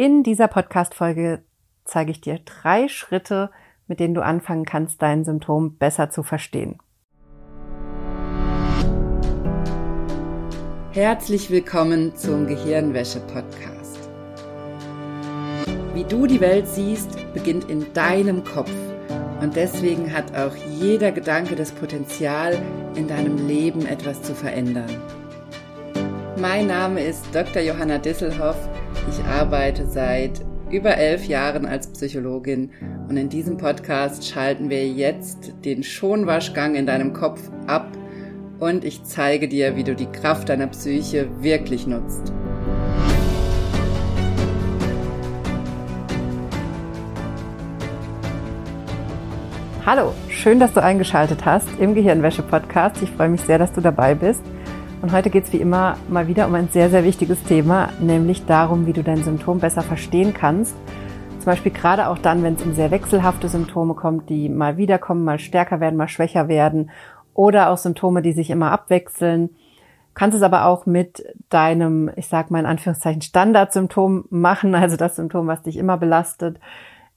In dieser Podcast-Folge zeige ich dir drei Schritte, mit denen du anfangen kannst, dein Symptom besser zu verstehen. Herzlich willkommen zum Gehirnwäsche-Podcast. Wie du die Welt siehst, beginnt in deinem Kopf. Und deswegen hat auch jeder Gedanke das Potenzial, in deinem Leben etwas zu verändern. Mein Name ist Dr. Johanna Disselhoff. Ich arbeite seit über elf Jahren als Psychologin und in diesem Podcast schalten wir jetzt den Schonwaschgang in deinem Kopf ab und ich zeige dir, wie du die Kraft deiner Psyche wirklich nutzt. Hallo, schön, dass du eingeschaltet hast im Gehirnwäsche-Podcast. Ich freue mich sehr, dass du dabei bist. Und heute geht es wie immer mal wieder um ein sehr, sehr wichtiges Thema, nämlich darum, wie du dein Symptom besser verstehen kannst. Zum Beispiel gerade auch dann, wenn es um sehr wechselhafte Symptome kommt, die mal wiederkommen, mal stärker werden, mal schwächer werden oder auch Symptome, die sich immer abwechseln. Kannst es aber auch mit deinem, ich sag mal in Anführungszeichen, Standardsymptom machen, also das Symptom, was dich immer belastet.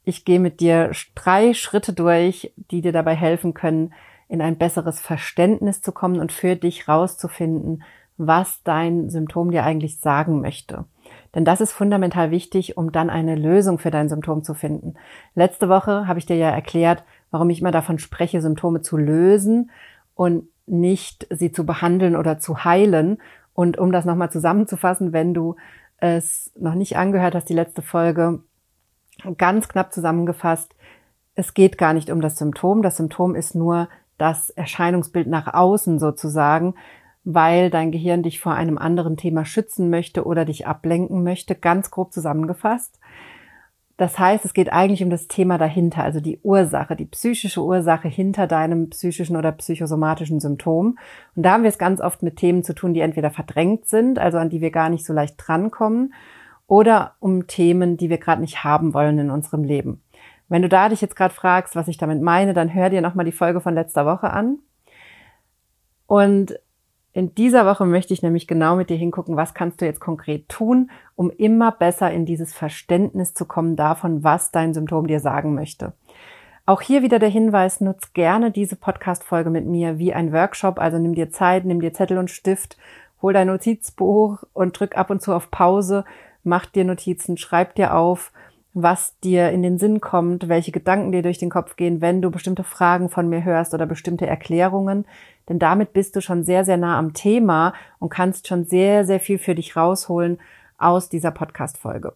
Ich gehe mit dir drei Schritte durch, die dir dabei helfen können, in ein besseres Verständnis zu kommen und für dich rauszufinden, was dein Symptom dir eigentlich sagen möchte. Denn das ist fundamental wichtig, um dann eine Lösung für dein Symptom zu finden. Letzte Woche habe ich dir ja erklärt, warum ich immer davon spreche, Symptome zu lösen und nicht sie zu behandeln oder zu heilen. Und um das nochmal zusammenzufassen, wenn du es noch nicht angehört hast, die letzte Folge, ganz knapp zusammengefasst, es geht gar nicht um das Symptom. Das Symptom ist nur das Erscheinungsbild nach außen sozusagen, weil dein Gehirn dich vor einem anderen Thema schützen möchte oder dich ablenken möchte, ganz grob zusammengefasst. Das heißt, es geht eigentlich um das Thema dahinter, also die Ursache, die psychische Ursache hinter deinem psychischen oder psychosomatischen Symptom. Und da haben wir es ganz oft mit Themen zu tun, die entweder verdrängt sind, also an die wir gar nicht so leicht drankommen, oder um Themen, die wir gerade nicht haben wollen in unserem Leben. Wenn du da dich jetzt gerade fragst, was ich damit meine, dann hör dir nochmal die Folge von letzter Woche an. Und in dieser Woche möchte ich nämlich genau mit dir hingucken, was kannst du jetzt konkret tun, um immer besser in dieses Verständnis zu kommen davon, was dein Symptom dir sagen möchte. Auch hier wieder der Hinweis, nutz gerne diese Podcast-Folge mit mir wie ein Workshop. Also nimm dir Zeit, nimm dir Zettel und Stift, hol dein Notizbuch und drück ab und zu auf Pause mach dir Notizen, schreib dir auf, was dir in den Sinn kommt, welche Gedanken dir durch den Kopf gehen, wenn du bestimmte Fragen von mir hörst oder bestimmte Erklärungen. Denn damit bist du schon sehr, sehr nah am Thema und kannst schon sehr, sehr viel für dich rausholen aus dieser Podcast-Folge.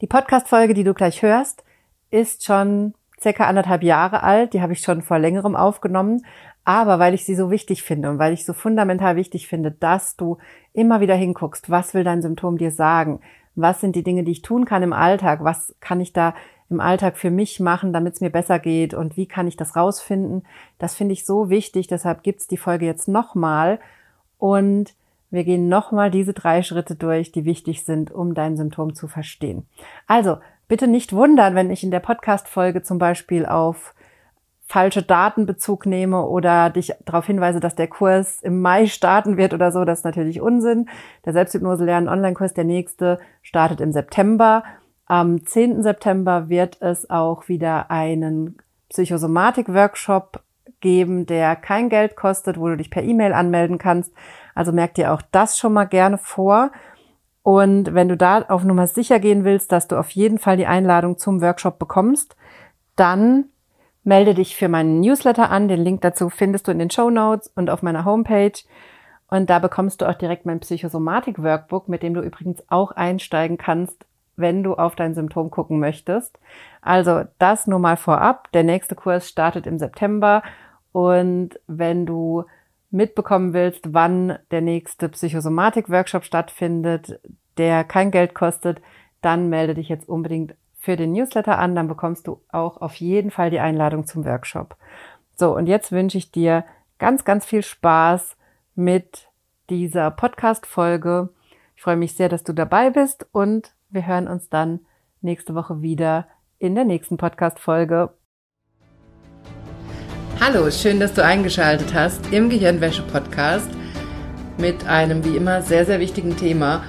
Die Podcast-Folge, die du gleich hörst, ist schon circa anderthalb Jahre alt. Die habe ich schon vor längerem aufgenommen. Aber weil ich sie so wichtig finde und weil ich so fundamental wichtig finde, dass du immer wieder hinguckst, was will dein Symptom dir sagen? Was sind die Dinge, die ich tun kann im Alltag? Was kann ich da im Alltag für mich machen, damit es mir besser geht? Und wie kann ich das rausfinden? Das finde ich so wichtig. Deshalb gibt's die Folge jetzt nochmal. Und wir gehen nochmal diese drei Schritte durch, die wichtig sind, um dein Symptom zu verstehen. Also, bitte nicht wundern, wenn ich in der Podcast-Folge zum Beispiel auf falsche Datenbezug nehme oder dich darauf hinweise, dass der Kurs im Mai starten wird oder so, das ist natürlich Unsinn. Der Selbsthypnose lernen Online-Kurs, der nächste, startet im September. Am 10. September wird es auch wieder einen Psychosomatik-Workshop geben, der kein Geld kostet, wo du dich per E-Mail anmelden kannst. Also merk dir auch das schon mal gerne vor. Und wenn du da auf Nummer sicher gehen willst, dass du auf jeden Fall die Einladung zum Workshop bekommst, dann Melde dich für meinen Newsletter an. Den Link dazu findest du in den Show Notes und auf meiner Homepage. Und da bekommst du auch direkt mein Psychosomatik-Workbook, mit dem du übrigens auch einsteigen kannst, wenn du auf dein Symptom gucken möchtest. Also das nur mal vorab. Der nächste Kurs startet im September. Und wenn du mitbekommen willst, wann der nächste Psychosomatik-Workshop stattfindet, der kein Geld kostet, dann melde dich jetzt unbedingt für den Newsletter an, dann bekommst du auch auf jeden Fall die Einladung zum Workshop. So, und jetzt wünsche ich dir ganz, ganz viel Spaß mit dieser Podcast-Folge. Ich freue mich sehr, dass du dabei bist und wir hören uns dann nächste Woche wieder in der nächsten Podcast-Folge. Hallo, schön, dass du eingeschaltet hast im Gehirnwäsche-Podcast mit einem wie immer sehr, sehr wichtigen Thema.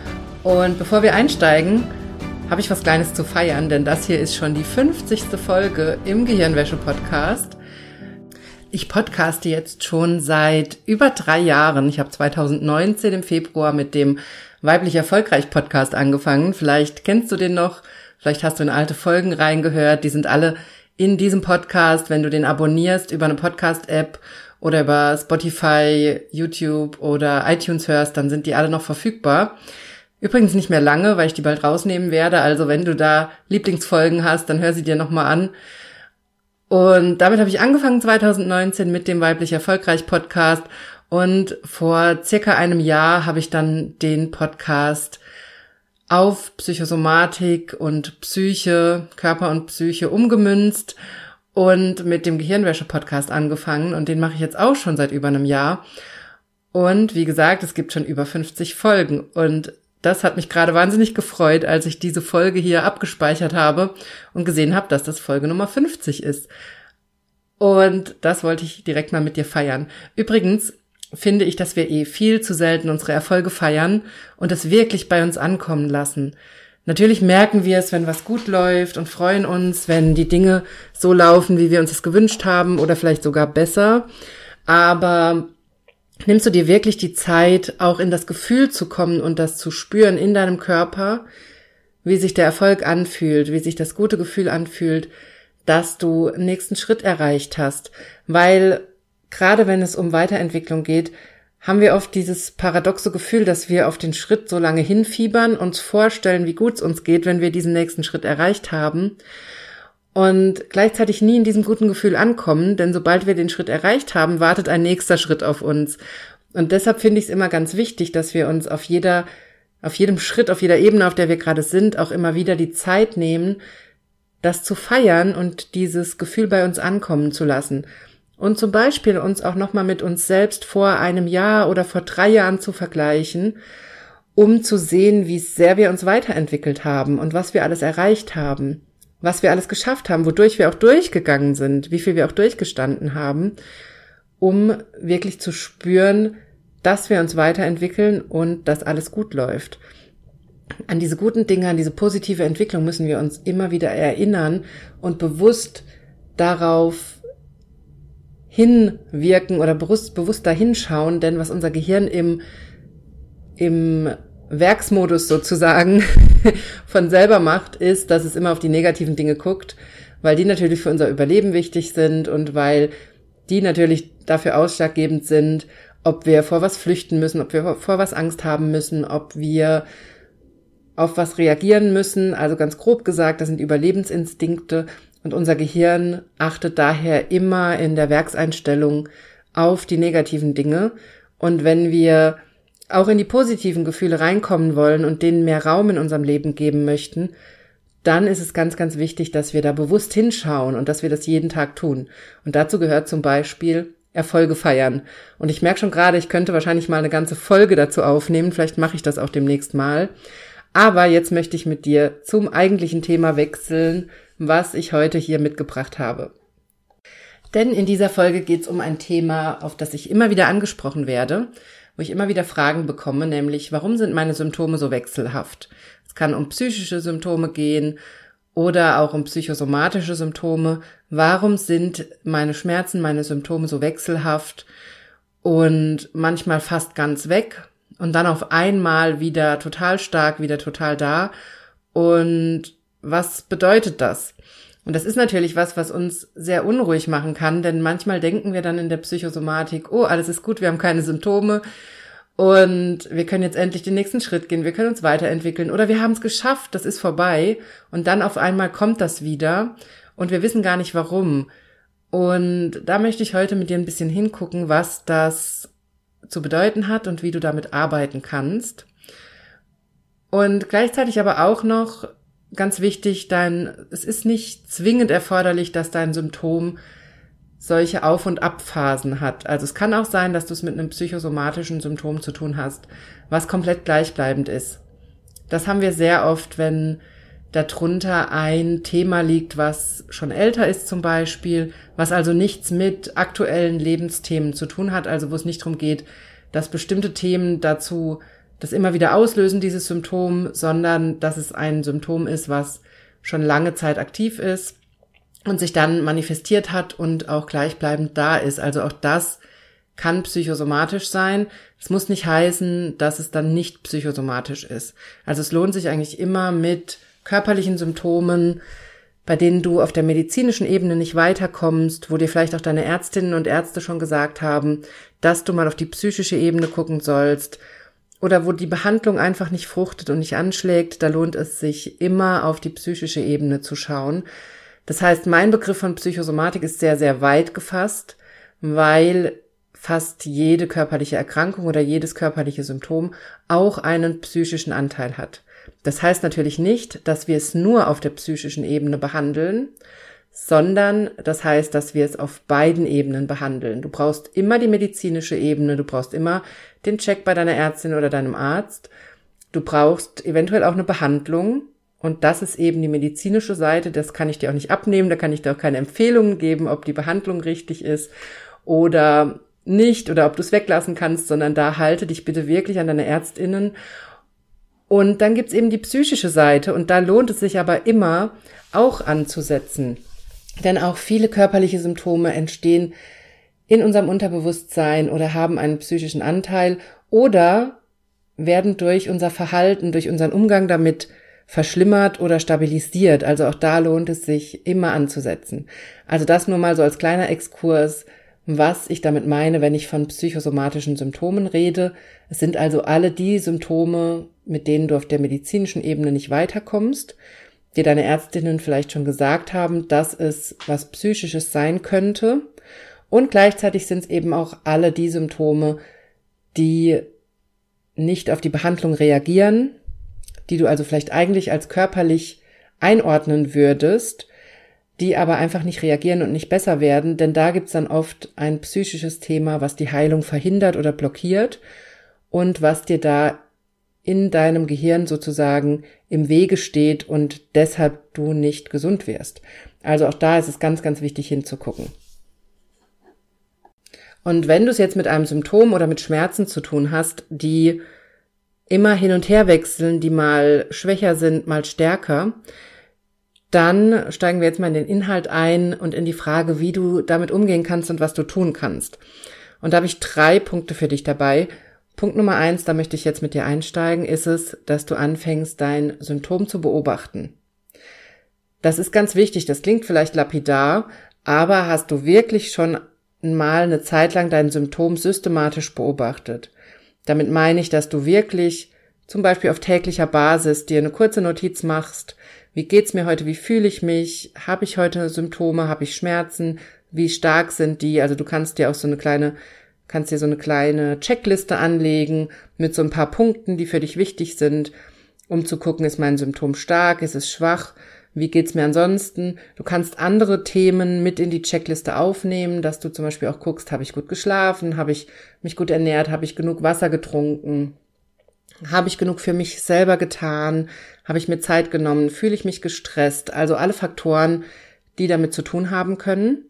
Und bevor wir einsteigen, habe ich was Kleines zu feiern, denn das hier ist schon die 50. Folge im Gehirnwäsche-Podcast. Ich podcaste jetzt schon seit über drei Jahren. Ich habe 2019 im Februar mit dem Weiblich Erfolgreich Podcast angefangen. Vielleicht kennst du den noch, vielleicht hast du in alte Folgen reingehört. Die sind alle in diesem Podcast, wenn du den abonnierst über eine Podcast-App oder über Spotify, YouTube oder iTunes hörst, dann sind die alle noch verfügbar. Übrigens nicht mehr lange, weil ich die bald rausnehmen werde. Also wenn du da Lieblingsfolgen hast, dann hör sie dir nochmal an. Und damit habe ich angefangen 2019 mit dem Weiblich Erfolgreich Podcast. Und vor circa einem Jahr habe ich dann den Podcast auf Psychosomatik und Psyche, Körper und Psyche umgemünzt und mit dem Gehirnwäsche-Podcast angefangen. Und den mache ich jetzt auch schon seit über einem Jahr. Und wie gesagt, es gibt schon über 50 Folgen. Und das hat mich gerade wahnsinnig gefreut, als ich diese Folge hier abgespeichert habe und gesehen habe, dass das Folge Nummer 50 ist. Und das wollte ich direkt mal mit dir feiern. Übrigens finde ich, dass wir eh viel zu selten unsere Erfolge feiern und es wirklich bei uns ankommen lassen. Natürlich merken wir es, wenn was gut läuft und freuen uns, wenn die Dinge so laufen, wie wir uns es gewünscht haben oder vielleicht sogar besser. Aber nimmst du dir wirklich die Zeit, auch in das Gefühl zu kommen und das zu spüren in deinem Körper, wie sich der Erfolg anfühlt, wie sich das gute Gefühl anfühlt, dass du nächsten Schritt erreicht hast. Weil gerade wenn es um Weiterentwicklung geht, haben wir oft dieses paradoxe Gefühl, dass wir auf den Schritt so lange hinfiebern, uns vorstellen, wie gut es uns geht, wenn wir diesen nächsten Schritt erreicht haben und gleichzeitig nie in diesem guten Gefühl ankommen, denn sobald wir den Schritt erreicht haben, wartet ein nächster Schritt auf uns. Und deshalb finde ich es immer ganz wichtig, dass wir uns auf jeder, auf jedem Schritt, auf jeder Ebene, auf der wir gerade sind, auch immer wieder die Zeit nehmen, das zu feiern und dieses Gefühl bei uns ankommen zu lassen. Und zum Beispiel uns auch nochmal mit uns selbst vor einem Jahr oder vor drei Jahren zu vergleichen, um zu sehen, wie sehr wir uns weiterentwickelt haben und was wir alles erreicht haben was wir alles geschafft haben, wodurch wir auch durchgegangen sind, wie viel wir auch durchgestanden haben, um wirklich zu spüren, dass wir uns weiterentwickeln und dass alles gut läuft. An diese guten Dinge, an diese positive Entwicklung müssen wir uns immer wieder erinnern und bewusst darauf hinwirken oder bewusst, bewusst dahinschauen, denn was unser Gehirn im, im Werksmodus sozusagen von selber macht, ist, dass es immer auf die negativen Dinge guckt, weil die natürlich für unser Überleben wichtig sind und weil die natürlich dafür ausschlaggebend sind, ob wir vor was flüchten müssen, ob wir vor was Angst haben müssen, ob wir auf was reagieren müssen. Also ganz grob gesagt, das sind Überlebensinstinkte und unser Gehirn achtet daher immer in der Werkseinstellung auf die negativen Dinge. Und wenn wir auch in die positiven Gefühle reinkommen wollen und denen mehr Raum in unserem Leben geben möchten, dann ist es ganz, ganz wichtig, dass wir da bewusst hinschauen und dass wir das jeden Tag tun. Und dazu gehört zum Beispiel Erfolge feiern. Und ich merke schon gerade, ich könnte wahrscheinlich mal eine ganze Folge dazu aufnehmen. Vielleicht mache ich das auch demnächst mal. Aber jetzt möchte ich mit dir zum eigentlichen Thema wechseln, was ich heute hier mitgebracht habe. Denn in dieser Folge geht es um ein Thema, auf das ich immer wieder angesprochen werde wo ich immer wieder Fragen bekomme, nämlich warum sind meine Symptome so wechselhaft? Es kann um psychische Symptome gehen oder auch um psychosomatische Symptome. Warum sind meine Schmerzen, meine Symptome so wechselhaft und manchmal fast ganz weg und dann auf einmal wieder total stark, wieder total da? Und was bedeutet das? Und das ist natürlich was, was uns sehr unruhig machen kann, denn manchmal denken wir dann in der Psychosomatik, oh, alles ist gut, wir haben keine Symptome und wir können jetzt endlich den nächsten Schritt gehen, wir können uns weiterentwickeln oder wir haben es geschafft, das ist vorbei und dann auf einmal kommt das wieder und wir wissen gar nicht warum. Und da möchte ich heute mit dir ein bisschen hingucken, was das zu bedeuten hat und wie du damit arbeiten kannst. Und gleichzeitig aber auch noch ganz wichtig, dein, es ist nicht zwingend erforderlich, dass dein Symptom solche Auf- und Abphasen hat. Also es kann auch sein, dass du es mit einem psychosomatischen Symptom zu tun hast, was komplett gleichbleibend ist. Das haben wir sehr oft, wenn darunter ein Thema liegt, was schon älter ist zum Beispiel, was also nichts mit aktuellen Lebensthemen zu tun hat, also wo es nicht darum geht, dass bestimmte Themen dazu das immer wieder auslösen, dieses Symptom, sondern dass es ein Symptom ist, was schon lange Zeit aktiv ist und sich dann manifestiert hat und auch gleichbleibend da ist. Also auch das kann psychosomatisch sein. Es muss nicht heißen, dass es dann nicht psychosomatisch ist. Also es lohnt sich eigentlich immer mit körperlichen Symptomen, bei denen du auf der medizinischen Ebene nicht weiterkommst, wo dir vielleicht auch deine Ärztinnen und Ärzte schon gesagt haben, dass du mal auf die psychische Ebene gucken sollst oder wo die Behandlung einfach nicht fruchtet und nicht anschlägt, da lohnt es sich immer auf die psychische Ebene zu schauen. Das heißt, mein Begriff von Psychosomatik ist sehr, sehr weit gefasst, weil fast jede körperliche Erkrankung oder jedes körperliche Symptom auch einen psychischen Anteil hat. Das heißt natürlich nicht, dass wir es nur auf der psychischen Ebene behandeln, sondern das heißt, dass wir es auf beiden Ebenen behandeln. Du brauchst immer die medizinische Ebene, du brauchst immer den Check bei deiner Ärztin oder deinem Arzt, du brauchst eventuell auch eine Behandlung und das ist eben die medizinische Seite, das kann ich dir auch nicht abnehmen, da kann ich dir auch keine Empfehlungen geben, ob die Behandlung richtig ist oder nicht oder ob du es weglassen kannst, sondern da halte dich bitte wirklich an deine Ärztinnen. Und dann gibt's eben die psychische Seite und da lohnt es sich aber immer auch anzusetzen. Denn auch viele körperliche Symptome entstehen in unserem Unterbewusstsein oder haben einen psychischen Anteil oder werden durch unser Verhalten, durch unseren Umgang damit verschlimmert oder stabilisiert. Also auch da lohnt es sich immer anzusetzen. Also das nur mal so als kleiner Exkurs was ich damit meine, wenn ich von psychosomatischen Symptomen rede. Es sind also alle die Symptome, mit denen du auf der medizinischen Ebene nicht weiterkommst, dir deine Ärztinnen vielleicht schon gesagt haben, dass es was Psychisches sein könnte. Und gleichzeitig sind es eben auch alle die Symptome, die nicht auf die Behandlung reagieren, die du also vielleicht eigentlich als körperlich einordnen würdest, die aber einfach nicht reagieren und nicht besser werden, denn da gibt's dann oft ein psychisches Thema, was die Heilung verhindert oder blockiert und was dir da in deinem Gehirn sozusagen im Wege steht und deshalb du nicht gesund wirst. Also auch da ist es ganz, ganz wichtig hinzugucken. Und wenn du es jetzt mit einem Symptom oder mit Schmerzen zu tun hast, die immer hin und her wechseln, die mal schwächer sind, mal stärker, dann steigen wir jetzt mal in den Inhalt ein und in die Frage, wie du damit umgehen kannst und was du tun kannst. Und da habe ich drei Punkte für dich dabei. Punkt Nummer eins, da möchte ich jetzt mit dir einsteigen, ist es, dass du anfängst, dein Symptom zu beobachten. Das ist ganz wichtig. Das klingt vielleicht lapidar, aber hast du wirklich schon mal eine Zeit lang dein Symptom systematisch beobachtet? Damit meine ich, dass du wirklich zum Beispiel auf täglicher Basis dir eine kurze Notiz machst, wie geht's mir heute? Wie fühle ich mich? Habe ich heute Symptome? Habe ich Schmerzen? Wie stark sind die? Also du kannst dir auch so eine kleine, kannst dir so eine kleine Checkliste anlegen mit so ein paar Punkten, die für dich wichtig sind, um zu gucken, ist mein Symptom stark? Ist es schwach? Wie geht's mir ansonsten? Du kannst andere Themen mit in die Checkliste aufnehmen, dass du zum Beispiel auch guckst, habe ich gut geschlafen? Habe ich mich gut ernährt? Habe ich genug Wasser getrunken? Habe ich genug für mich selber getan? Habe ich mir Zeit genommen? Fühle ich mich gestresst? Also alle Faktoren, die damit zu tun haben können,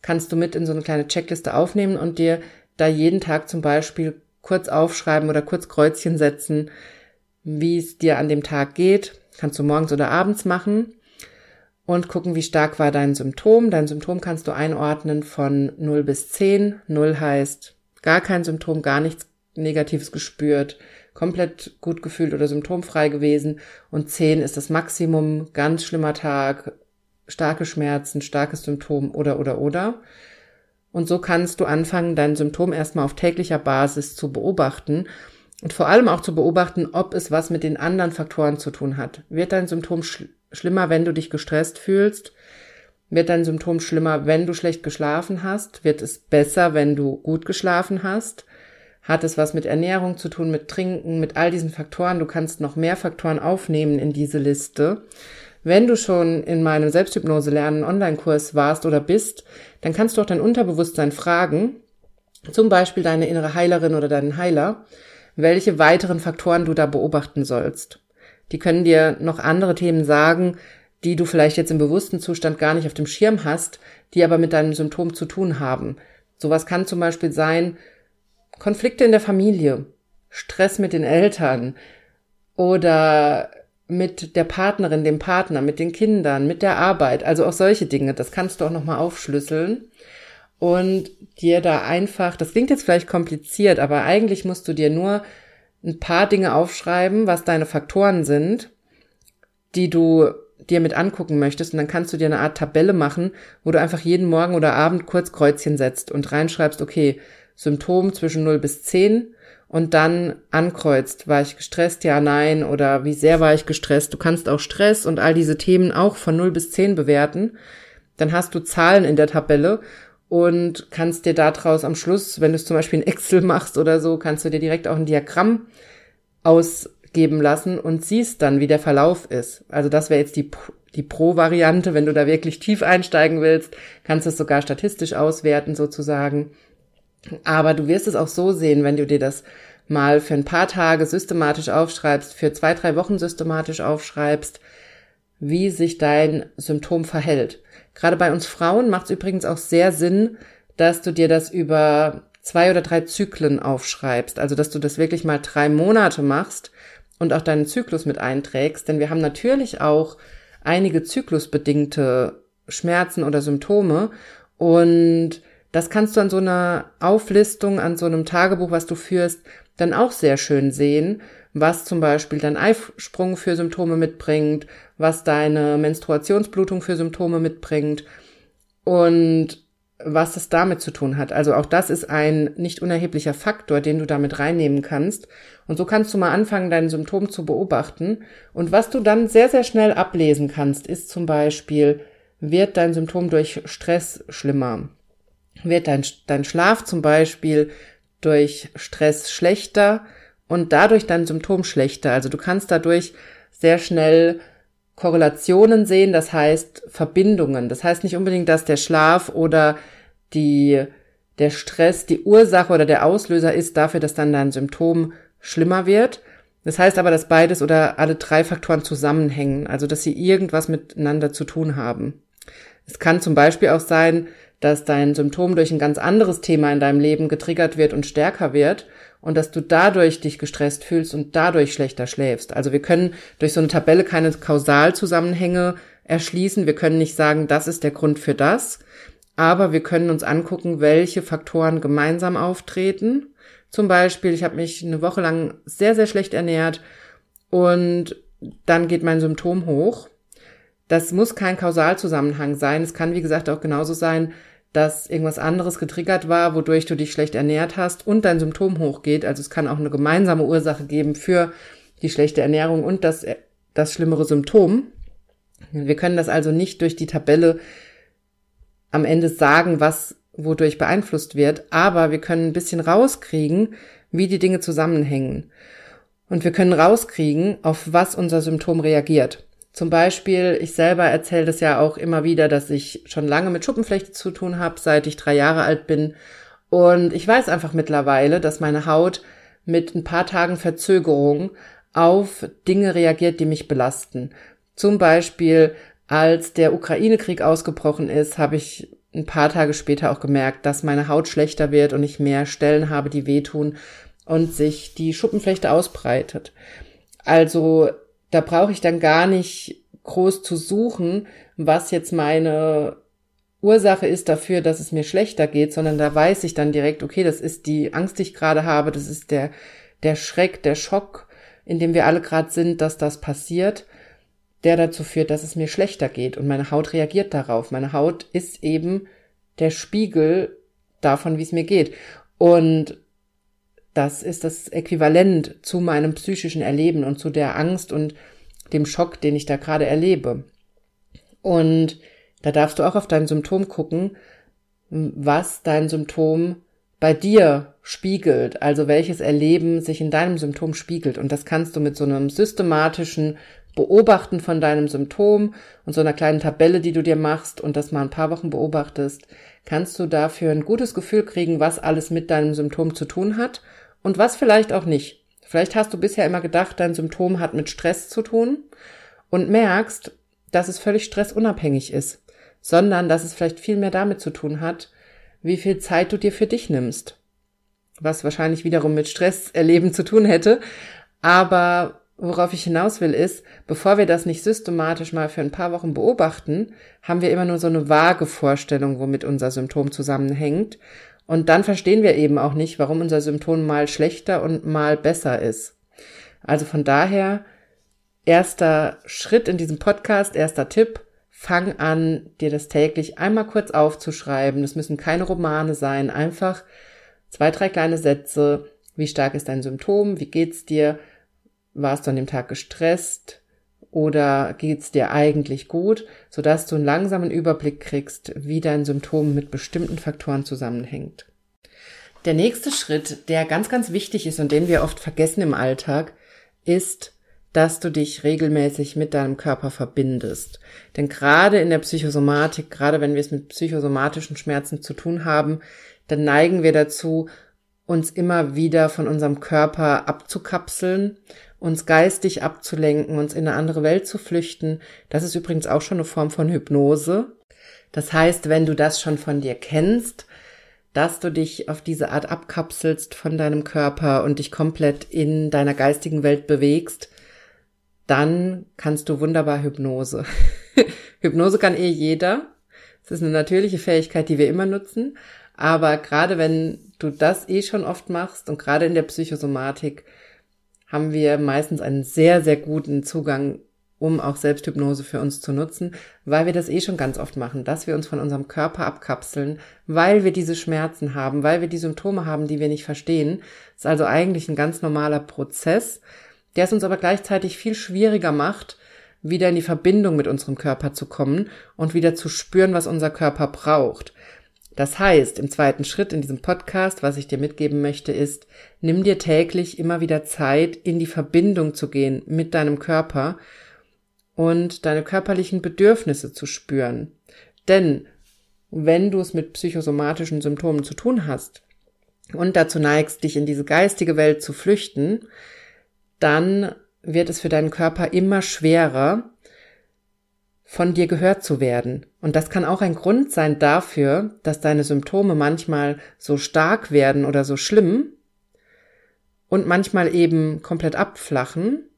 kannst du mit in so eine kleine Checkliste aufnehmen und dir da jeden Tag zum Beispiel kurz aufschreiben oder kurz Kreuzchen setzen, wie es dir an dem Tag geht. Kannst du morgens oder abends machen und gucken, wie stark war dein Symptom. Dein Symptom kannst du einordnen von 0 bis 10. 0 heißt gar kein Symptom, gar nichts Negatives gespürt komplett gut gefühlt oder symptomfrei gewesen. Und zehn ist das Maximum, ganz schlimmer Tag, starke Schmerzen, starkes Symptom oder oder oder. Und so kannst du anfangen, dein Symptom erstmal auf täglicher Basis zu beobachten und vor allem auch zu beobachten, ob es was mit den anderen Faktoren zu tun hat. Wird dein Symptom sch schlimmer, wenn du dich gestresst fühlst? Wird dein Symptom schlimmer, wenn du schlecht geschlafen hast? Wird es besser, wenn du gut geschlafen hast? Hat es was mit Ernährung zu tun, mit Trinken, mit all diesen Faktoren? Du kannst noch mehr Faktoren aufnehmen in diese Liste. Wenn du schon in meinem Selbsthypnose lernen Online-Kurs warst oder bist, dann kannst du auch dein Unterbewusstsein fragen, zum Beispiel deine innere Heilerin oder deinen Heiler, welche weiteren Faktoren du da beobachten sollst. Die können dir noch andere Themen sagen, die du vielleicht jetzt im bewussten Zustand gar nicht auf dem Schirm hast, die aber mit deinem Symptom zu tun haben. Sowas kann zum Beispiel sein, Konflikte in der Familie. Stress mit den Eltern oder mit der Partnerin, dem Partner, mit den Kindern, mit der Arbeit, also auch solche Dinge, das kannst du auch nochmal aufschlüsseln und dir da einfach, das klingt jetzt vielleicht kompliziert, aber eigentlich musst du dir nur ein paar Dinge aufschreiben, was deine Faktoren sind, die du dir mit angucken möchtest und dann kannst du dir eine Art Tabelle machen, wo du einfach jeden Morgen oder Abend kurz Kreuzchen setzt und reinschreibst, okay, Symptom zwischen 0 bis 10 und dann ankreuzt, war ich gestresst, ja, nein, oder wie sehr war ich gestresst. Du kannst auch Stress und all diese Themen auch von 0 bis 10 bewerten. Dann hast du Zahlen in der Tabelle und kannst dir daraus am Schluss, wenn du es zum Beispiel in Excel machst oder so, kannst du dir direkt auch ein Diagramm ausgeben lassen und siehst dann, wie der Verlauf ist. Also das wäre jetzt die, die Pro-Variante. Wenn du da wirklich tief einsteigen willst, kannst du es sogar statistisch auswerten sozusagen. Aber du wirst es auch so sehen, wenn du dir das mal für ein paar Tage systematisch aufschreibst, für zwei, drei Wochen systematisch aufschreibst, wie sich dein Symptom verhält. Gerade bei uns Frauen macht es übrigens auch sehr Sinn, dass du dir das über zwei oder drei Zyklen aufschreibst. Also, dass du das wirklich mal drei Monate machst und auch deinen Zyklus mit einträgst. Denn wir haben natürlich auch einige zyklusbedingte Schmerzen oder Symptome. Und das kannst du an so einer Auflistung, an so einem Tagebuch, was du führst, dann auch sehr schön sehen, was zum Beispiel dein Eisprung für Symptome mitbringt, was deine Menstruationsblutung für Symptome mitbringt und was es damit zu tun hat. Also auch das ist ein nicht unerheblicher Faktor, den du damit reinnehmen kannst. Und so kannst du mal anfangen, dein Symptom zu beobachten. Und was du dann sehr, sehr schnell ablesen kannst, ist zum Beispiel, wird dein Symptom durch Stress schlimmer? Wird dein, dein Schlaf zum Beispiel durch Stress schlechter und dadurch dein Symptom schlechter? Also du kannst dadurch sehr schnell Korrelationen sehen, das heißt Verbindungen. Das heißt nicht unbedingt, dass der Schlaf oder die, der Stress die Ursache oder der Auslöser ist dafür, dass dann dein Symptom schlimmer wird. Das heißt aber, dass beides oder alle drei Faktoren zusammenhängen, also dass sie irgendwas miteinander zu tun haben. Es kann zum Beispiel auch sein, dass dein Symptom durch ein ganz anderes Thema in deinem Leben getriggert wird und stärker wird und dass du dadurch dich gestresst fühlst und dadurch schlechter schläfst. Also wir können durch so eine Tabelle keine Kausalzusammenhänge erschließen. Wir können nicht sagen, das ist der Grund für das, aber wir können uns angucken, welche Faktoren gemeinsam auftreten. Zum Beispiel, ich habe mich eine Woche lang sehr, sehr schlecht ernährt und dann geht mein Symptom hoch. Das muss kein Kausalzusammenhang sein. Es kann, wie gesagt, auch genauso sein, dass irgendwas anderes getriggert war, wodurch du dich schlecht ernährt hast und dein Symptom hochgeht. Also es kann auch eine gemeinsame Ursache geben für die schlechte Ernährung und das, das schlimmere Symptom. Wir können das also nicht durch die Tabelle am Ende sagen, was wodurch beeinflusst wird, aber wir können ein bisschen rauskriegen, wie die Dinge zusammenhängen. Und wir können rauskriegen, auf was unser Symptom reagiert. Zum Beispiel, ich selber erzähle das ja auch immer wieder, dass ich schon lange mit Schuppenflechte zu tun habe, seit ich drei Jahre alt bin. Und ich weiß einfach mittlerweile, dass meine Haut mit ein paar Tagen Verzögerung auf Dinge reagiert, die mich belasten. Zum Beispiel, als der Ukraine-Krieg ausgebrochen ist, habe ich ein paar Tage später auch gemerkt, dass meine Haut schlechter wird und ich mehr Stellen habe, die wehtun und sich die Schuppenflechte ausbreitet. Also da brauche ich dann gar nicht groß zu suchen, was jetzt meine Ursache ist dafür, dass es mir schlechter geht, sondern da weiß ich dann direkt, okay, das ist die Angst, die ich gerade habe, das ist der, der Schreck, der Schock, in dem wir alle gerade sind, dass das passiert, der dazu führt, dass es mir schlechter geht und meine Haut reagiert darauf. Meine Haut ist eben der Spiegel davon, wie es mir geht. Und das ist das Äquivalent zu meinem psychischen Erleben und zu der Angst und dem Schock, den ich da gerade erlebe. Und da darfst du auch auf dein Symptom gucken, was dein Symptom bei dir spiegelt, also welches Erleben sich in deinem Symptom spiegelt. Und das kannst du mit so einem systematischen Beobachten von deinem Symptom und so einer kleinen Tabelle, die du dir machst und das mal ein paar Wochen beobachtest, kannst du dafür ein gutes Gefühl kriegen, was alles mit deinem Symptom zu tun hat und was vielleicht auch nicht. Vielleicht hast du bisher immer gedacht, dein Symptom hat mit Stress zu tun und merkst, dass es völlig stressunabhängig ist, sondern dass es vielleicht viel mehr damit zu tun hat, wie viel Zeit du dir für dich nimmst. was wahrscheinlich wiederum mit Stress erleben zu tun hätte. Aber worauf ich hinaus will, ist, bevor wir das nicht systematisch mal für ein paar Wochen beobachten, haben wir immer nur so eine vage Vorstellung, womit unser Symptom zusammenhängt. Und dann verstehen wir eben auch nicht, warum unser Symptom mal schlechter und mal besser ist. Also von daher, erster Schritt in diesem Podcast, erster Tipp, fang an, dir das täglich einmal kurz aufzuschreiben. Das müssen keine Romane sein, einfach zwei, drei kleine Sätze. Wie stark ist dein Symptom? Wie geht's dir? Warst du an dem Tag gestresst? Oder geht's dir eigentlich gut, sodass du einen langsamen Überblick kriegst, wie dein Symptom mit bestimmten Faktoren zusammenhängt. Der nächste Schritt, der ganz, ganz wichtig ist und den wir oft vergessen im Alltag, ist, dass du dich regelmäßig mit deinem Körper verbindest. Denn gerade in der Psychosomatik, gerade wenn wir es mit psychosomatischen Schmerzen zu tun haben, dann neigen wir dazu, uns immer wieder von unserem Körper abzukapseln uns geistig abzulenken, uns in eine andere Welt zu flüchten. Das ist übrigens auch schon eine Form von Hypnose. Das heißt, wenn du das schon von dir kennst, dass du dich auf diese Art abkapselst von deinem Körper und dich komplett in deiner geistigen Welt bewegst, dann kannst du wunderbar Hypnose. Hypnose kann eh jeder. Es ist eine natürliche Fähigkeit, die wir immer nutzen. Aber gerade wenn du das eh schon oft machst und gerade in der Psychosomatik, haben wir meistens einen sehr, sehr guten Zugang, um auch Selbsthypnose für uns zu nutzen, weil wir das eh schon ganz oft machen, dass wir uns von unserem Körper abkapseln, weil wir diese Schmerzen haben, weil wir die Symptome haben, die wir nicht verstehen. Das ist also eigentlich ein ganz normaler Prozess, der es uns aber gleichzeitig viel schwieriger macht, wieder in die Verbindung mit unserem Körper zu kommen und wieder zu spüren, was unser Körper braucht. Das heißt, im zweiten Schritt in diesem Podcast, was ich dir mitgeben möchte, ist, nimm dir täglich immer wieder Zeit, in die Verbindung zu gehen mit deinem Körper und deine körperlichen Bedürfnisse zu spüren. Denn wenn du es mit psychosomatischen Symptomen zu tun hast und dazu neigst, dich in diese geistige Welt zu flüchten, dann wird es für deinen Körper immer schwerer, von dir gehört zu werden. Und das kann auch ein Grund sein dafür, dass deine Symptome manchmal so stark werden oder so schlimm und manchmal eben komplett abflachen,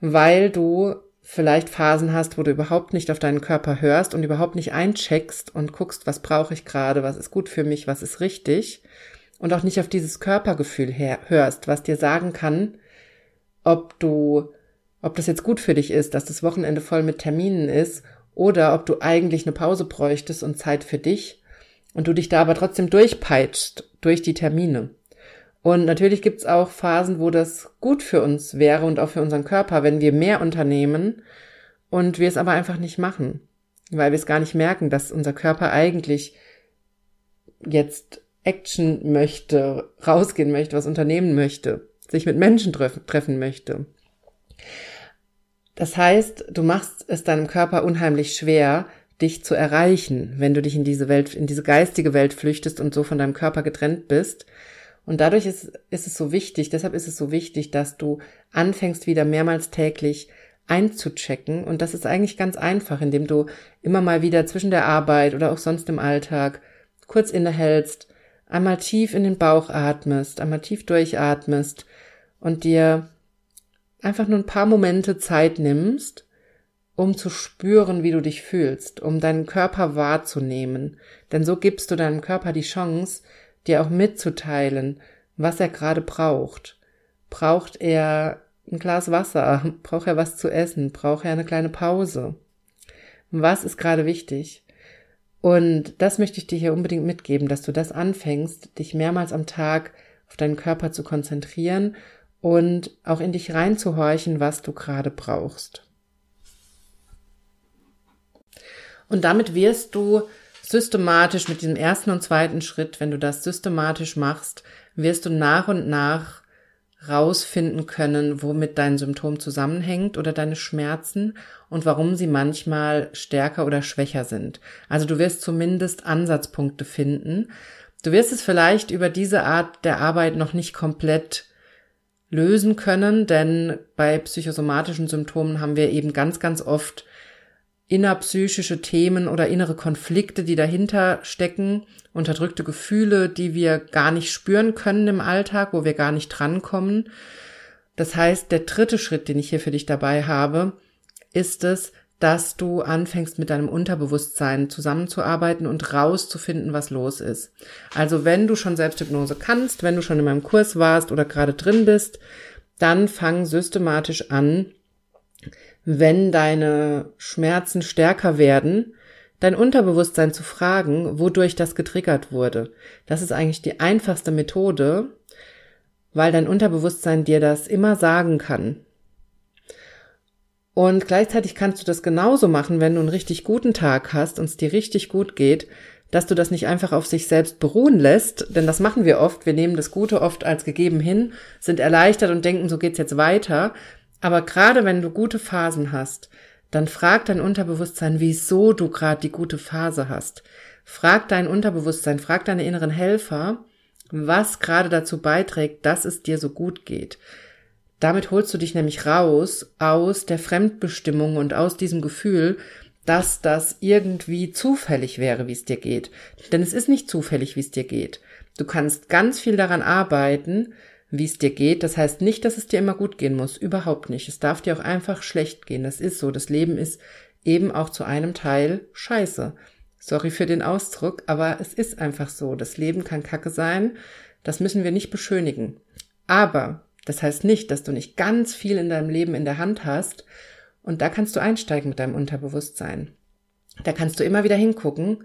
weil du vielleicht Phasen hast, wo du überhaupt nicht auf deinen Körper hörst und überhaupt nicht eincheckst und guckst, was brauche ich gerade, was ist gut für mich, was ist richtig und auch nicht auf dieses Körpergefühl hörst, was dir sagen kann, ob du ob das jetzt gut für dich ist, dass das Wochenende voll mit Terminen ist oder ob du eigentlich eine Pause bräuchtest und Zeit für dich und du dich da aber trotzdem durchpeitscht durch die Termine. Und natürlich gibt's auch Phasen, wo das gut für uns wäre und auch für unseren Körper, wenn wir mehr unternehmen und wir es aber einfach nicht machen, weil wir es gar nicht merken, dass unser Körper eigentlich jetzt Action möchte, rausgehen möchte, was unternehmen möchte, sich mit Menschen treffen möchte. Das heißt, du machst es deinem Körper unheimlich schwer, dich zu erreichen, wenn du dich in diese Welt, in diese geistige Welt flüchtest und so von deinem Körper getrennt bist. Und dadurch ist, ist es so wichtig, deshalb ist es so wichtig, dass du anfängst wieder mehrmals täglich einzuchecken. Und das ist eigentlich ganz einfach, indem du immer mal wieder zwischen der Arbeit oder auch sonst im Alltag kurz innehältst, einmal tief in den Bauch atmest, einmal tief durchatmest und dir einfach nur ein paar Momente Zeit nimmst, um zu spüren, wie du dich fühlst, um deinen Körper wahrzunehmen. Denn so gibst du deinem Körper die Chance, dir auch mitzuteilen, was er gerade braucht. Braucht er ein Glas Wasser? Braucht er was zu essen? Braucht er eine kleine Pause? Was ist gerade wichtig? Und das möchte ich dir hier unbedingt mitgeben, dass du das anfängst, dich mehrmals am Tag auf deinen Körper zu konzentrieren und auch in dich reinzuhorchen, was du gerade brauchst. Und damit wirst du systematisch mit diesem ersten und zweiten Schritt, wenn du das systematisch machst, wirst du nach und nach rausfinden können, womit dein Symptom zusammenhängt oder deine Schmerzen und warum sie manchmal stärker oder schwächer sind. Also du wirst zumindest Ansatzpunkte finden. Du wirst es vielleicht über diese Art der Arbeit noch nicht komplett lösen können, denn bei psychosomatischen Symptomen haben wir eben ganz, ganz oft innerpsychische Themen oder innere Konflikte, die dahinter stecken, unterdrückte Gefühle, die wir gar nicht spüren können im Alltag, wo wir gar nicht drankommen. Das heißt, der dritte Schritt, den ich hier für dich dabei habe, ist es, dass du anfängst mit deinem Unterbewusstsein zusammenzuarbeiten und rauszufinden, was los ist. Also wenn du schon Selbsthypnose kannst, wenn du schon in meinem Kurs warst oder gerade drin bist, dann fang systematisch an, wenn deine Schmerzen stärker werden, dein Unterbewusstsein zu fragen, wodurch das getriggert wurde. Das ist eigentlich die einfachste Methode, weil dein Unterbewusstsein dir das immer sagen kann. Und gleichzeitig kannst du das genauso machen, wenn du einen richtig guten Tag hast und es dir richtig gut geht, dass du das nicht einfach auf sich selbst beruhen lässt, denn das machen wir oft. Wir nehmen das Gute oft als gegeben hin, sind erleichtert und denken, so geht's jetzt weiter. Aber gerade wenn du gute Phasen hast, dann frag dein Unterbewusstsein, wieso du gerade die gute Phase hast. Frag dein Unterbewusstsein, frag deine inneren Helfer, was gerade dazu beiträgt, dass es dir so gut geht. Damit holst du dich nämlich raus aus der Fremdbestimmung und aus diesem Gefühl, dass das irgendwie zufällig wäre, wie es dir geht. Denn es ist nicht zufällig, wie es dir geht. Du kannst ganz viel daran arbeiten, wie es dir geht. Das heißt nicht, dass es dir immer gut gehen muss. Überhaupt nicht. Es darf dir auch einfach schlecht gehen. Das ist so. Das Leben ist eben auch zu einem Teil scheiße. Sorry für den Ausdruck, aber es ist einfach so. Das Leben kann kacke sein. Das müssen wir nicht beschönigen. Aber das heißt nicht, dass du nicht ganz viel in deinem Leben in der Hand hast und da kannst du einsteigen mit deinem Unterbewusstsein. Da kannst du immer wieder hingucken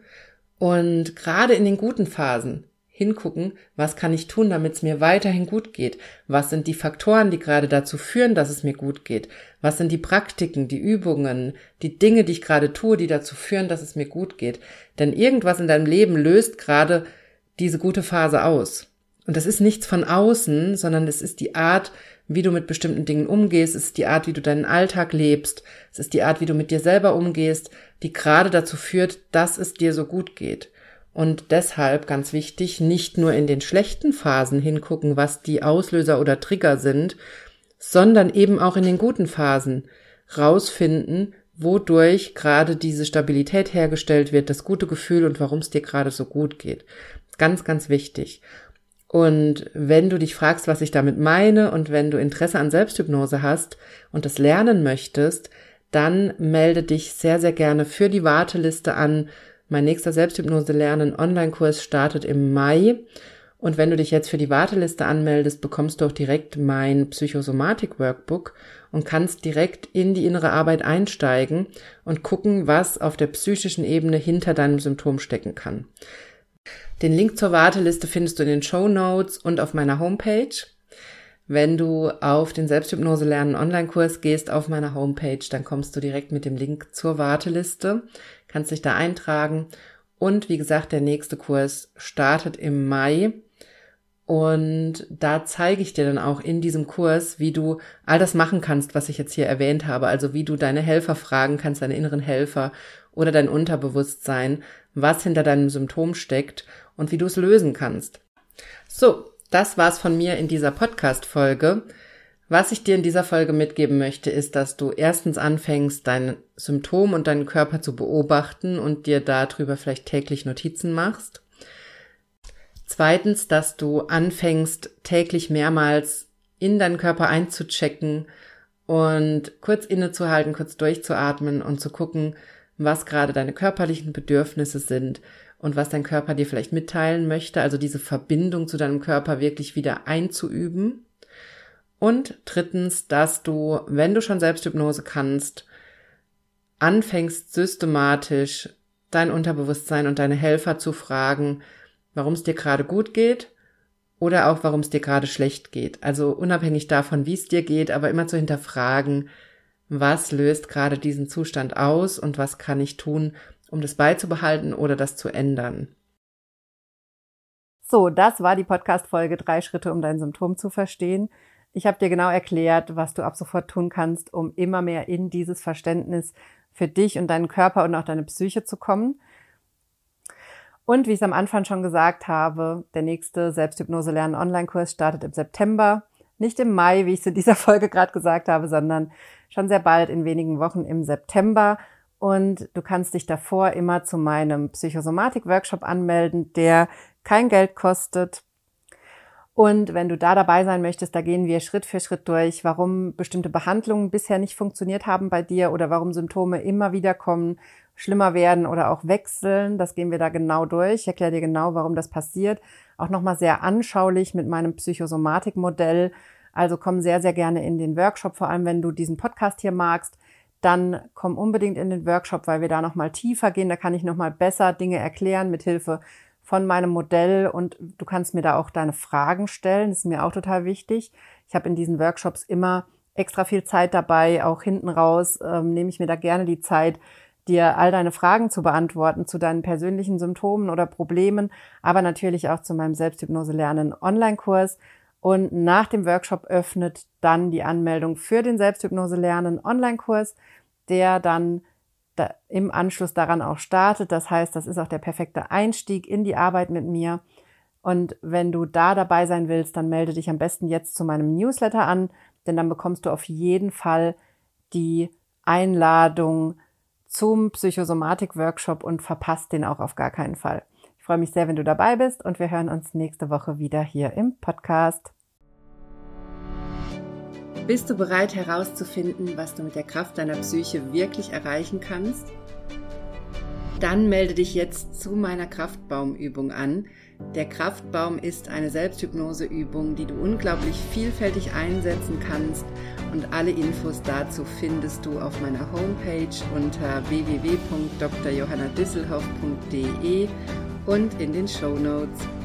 und gerade in den guten Phasen hingucken, was kann ich tun, damit es mir weiterhin gut geht? Was sind die Faktoren, die gerade dazu führen, dass es mir gut geht? Was sind die Praktiken, die Übungen, die Dinge, die ich gerade tue, die dazu führen, dass es mir gut geht? Denn irgendwas in deinem Leben löst gerade diese gute Phase aus. Und das ist nichts von außen, sondern es ist die Art, wie du mit bestimmten Dingen umgehst, es ist die Art, wie du deinen Alltag lebst, es ist die Art, wie du mit dir selber umgehst, die gerade dazu führt, dass es dir so gut geht. Und deshalb ganz wichtig, nicht nur in den schlechten Phasen hingucken, was die Auslöser oder Trigger sind, sondern eben auch in den guten Phasen rausfinden, wodurch gerade diese Stabilität hergestellt wird, das gute Gefühl und warum es dir gerade so gut geht. Ganz, ganz wichtig. Und wenn du dich fragst, was ich damit meine und wenn du Interesse an Selbsthypnose hast und das lernen möchtest, dann melde dich sehr, sehr gerne für die Warteliste an. Mein nächster Selbsthypnose lernen Online-Kurs startet im Mai. Und wenn du dich jetzt für die Warteliste anmeldest, bekommst du auch direkt mein Psychosomatik-Workbook und kannst direkt in die innere Arbeit einsteigen und gucken, was auf der psychischen Ebene hinter deinem Symptom stecken kann. Den Link zur Warteliste findest du in den Show Notes und auf meiner Homepage. Wenn du auf den Selbsthypnose lernen Online-Kurs gehst auf meiner Homepage, dann kommst du direkt mit dem Link zur Warteliste, kannst dich da eintragen. Und wie gesagt, der nächste Kurs startet im Mai. Und da zeige ich dir dann auch in diesem Kurs, wie du all das machen kannst, was ich jetzt hier erwähnt habe. Also wie du deine Helfer fragen kannst, deine inneren Helfer oder dein Unterbewusstsein, was hinter deinem Symptom steckt und wie du es lösen kannst. So, das war's von mir in dieser Podcast-Folge. Was ich dir in dieser Folge mitgeben möchte, ist, dass du erstens anfängst, dein Symptom und deinen Körper zu beobachten und dir darüber vielleicht täglich Notizen machst. Zweitens, dass du anfängst, täglich mehrmals in deinen Körper einzuchecken und kurz innezuhalten, kurz durchzuatmen und zu gucken, was gerade deine körperlichen Bedürfnisse sind und was dein Körper dir vielleicht mitteilen möchte, also diese Verbindung zu deinem Körper wirklich wieder einzuüben. Und drittens, dass du, wenn du schon Selbsthypnose kannst, anfängst systematisch dein Unterbewusstsein und deine Helfer zu fragen, warum es dir gerade gut geht oder auch warum es dir gerade schlecht geht. Also unabhängig davon, wie es dir geht, aber immer zu hinterfragen, was löst gerade diesen Zustand aus und was kann ich tun, um das beizubehalten oder das zu ändern. So, das war die Podcast-Folge Drei Schritte, um dein Symptom zu verstehen. Ich habe dir genau erklärt, was du ab sofort tun kannst, um immer mehr in dieses Verständnis für dich und deinen Körper und auch deine Psyche zu kommen. Und wie ich es am Anfang schon gesagt habe, der nächste Selbsthypnose lernen Online-Kurs startet im September. Nicht im Mai, wie ich es in dieser Folge gerade gesagt habe, sondern schon sehr bald in wenigen Wochen im September. Und du kannst dich davor immer zu meinem Psychosomatik-Workshop anmelden, der kein Geld kostet. Und wenn du da dabei sein möchtest, da gehen wir Schritt für Schritt durch, warum bestimmte Behandlungen bisher nicht funktioniert haben bei dir oder warum Symptome immer wieder kommen, schlimmer werden oder auch wechseln. Das gehen wir da genau durch. Ich erkläre dir genau, warum das passiert. Auch nochmal sehr anschaulich mit meinem Psychosomatik-Modell. Also komm sehr, sehr gerne in den Workshop, vor allem wenn du diesen Podcast hier magst dann komm unbedingt in den Workshop, weil wir da nochmal tiefer gehen. Da kann ich nochmal besser Dinge erklären mit Hilfe von meinem Modell und du kannst mir da auch deine Fragen stellen. Das ist mir auch total wichtig. Ich habe in diesen Workshops immer extra viel Zeit dabei. Auch hinten raus ähm, nehme ich mir da gerne die Zeit, dir all deine Fragen zu beantworten zu deinen persönlichen Symptomen oder Problemen, aber natürlich auch zu meinem Selbsthypnose lernen Online-Kurs. Und nach dem Workshop öffnet dann die Anmeldung für den Selbsthypnose lernen Online-Kurs, der dann da im Anschluss daran auch startet. Das heißt, das ist auch der perfekte Einstieg in die Arbeit mit mir. Und wenn du da dabei sein willst, dann melde dich am besten jetzt zu meinem Newsletter an, denn dann bekommst du auf jeden Fall die Einladung zum Psychosomatik-Workshop und verpasst den auch auf gar keinen Fall freue mich sehr, wenn du dabei bist und wir hören uns nächste Woche wieder hier im Podcast. Bist du bereit herauszufinden, was du mit der Kraft deiner Psyche wirklich erreichen kannst? Dann melde dich jetzt zu meiner Kraftbaumübung an. Der Kraftbaum ist eine Selbsthypnoseübung, die du unglaublich vielfältig einsetzen kannst und alle Infos dazu findest du auf meiner Homepage unter www.drjohannadisselhoff.de und in den Show Notes.